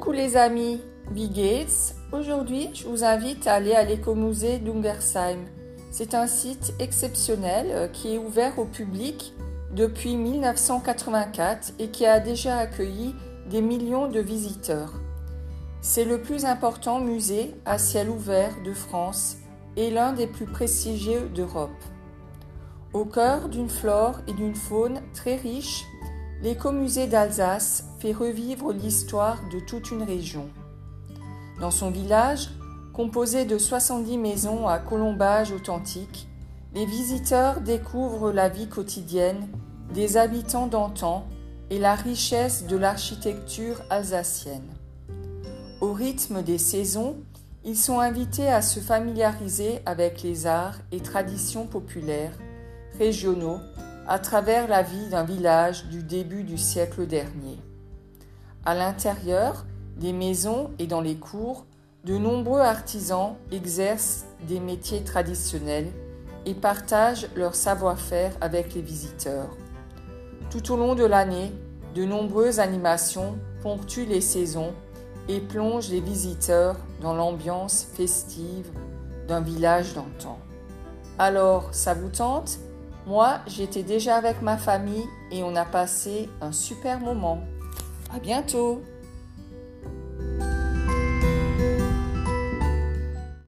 Coucou les amis, Bill Gates. Aujourd'hui, je vous invite à aller à l'écomusée d'Ungersheim. C'est un site exceptionnel euh, qui est ouvert au public depuis 1984 et qui a déjà accueilli des millions de visiteurs. C'est le plus important musée à ciel ouvert de France et l'un des plus prestigieux d'Europe. Au cœur d'une flore et d'une faune très riches, l'écomusée d'Alsace fait revivre l'histoire de toute une région. Dans son village, composé de 70 maisons à colombage authentique, les visiteurs découvrent la vie quotidienne des habitants d'antan et la richesse de l'architecture alsacienne. Au rythme des saisons, ils sont invités à se familiariser avec les arts et traditions populaires, régionaux, à travers la vie d'un village du début du siècle dernier. À l'intérieur des maisons et dans les cours, de nombreux artisans exercent des métiers traditionnels et partagent leur savoir-faire avec les visiteurs. Tout au long de l'année, de nombreuses animations ponctuent les saisons et plongent les visiteurs dans l'ambiance festive d'un village d'antan. Alors, ça vous tente? Moi, j'étais déjà avec ma famille et on a passé un super moment. À bientôt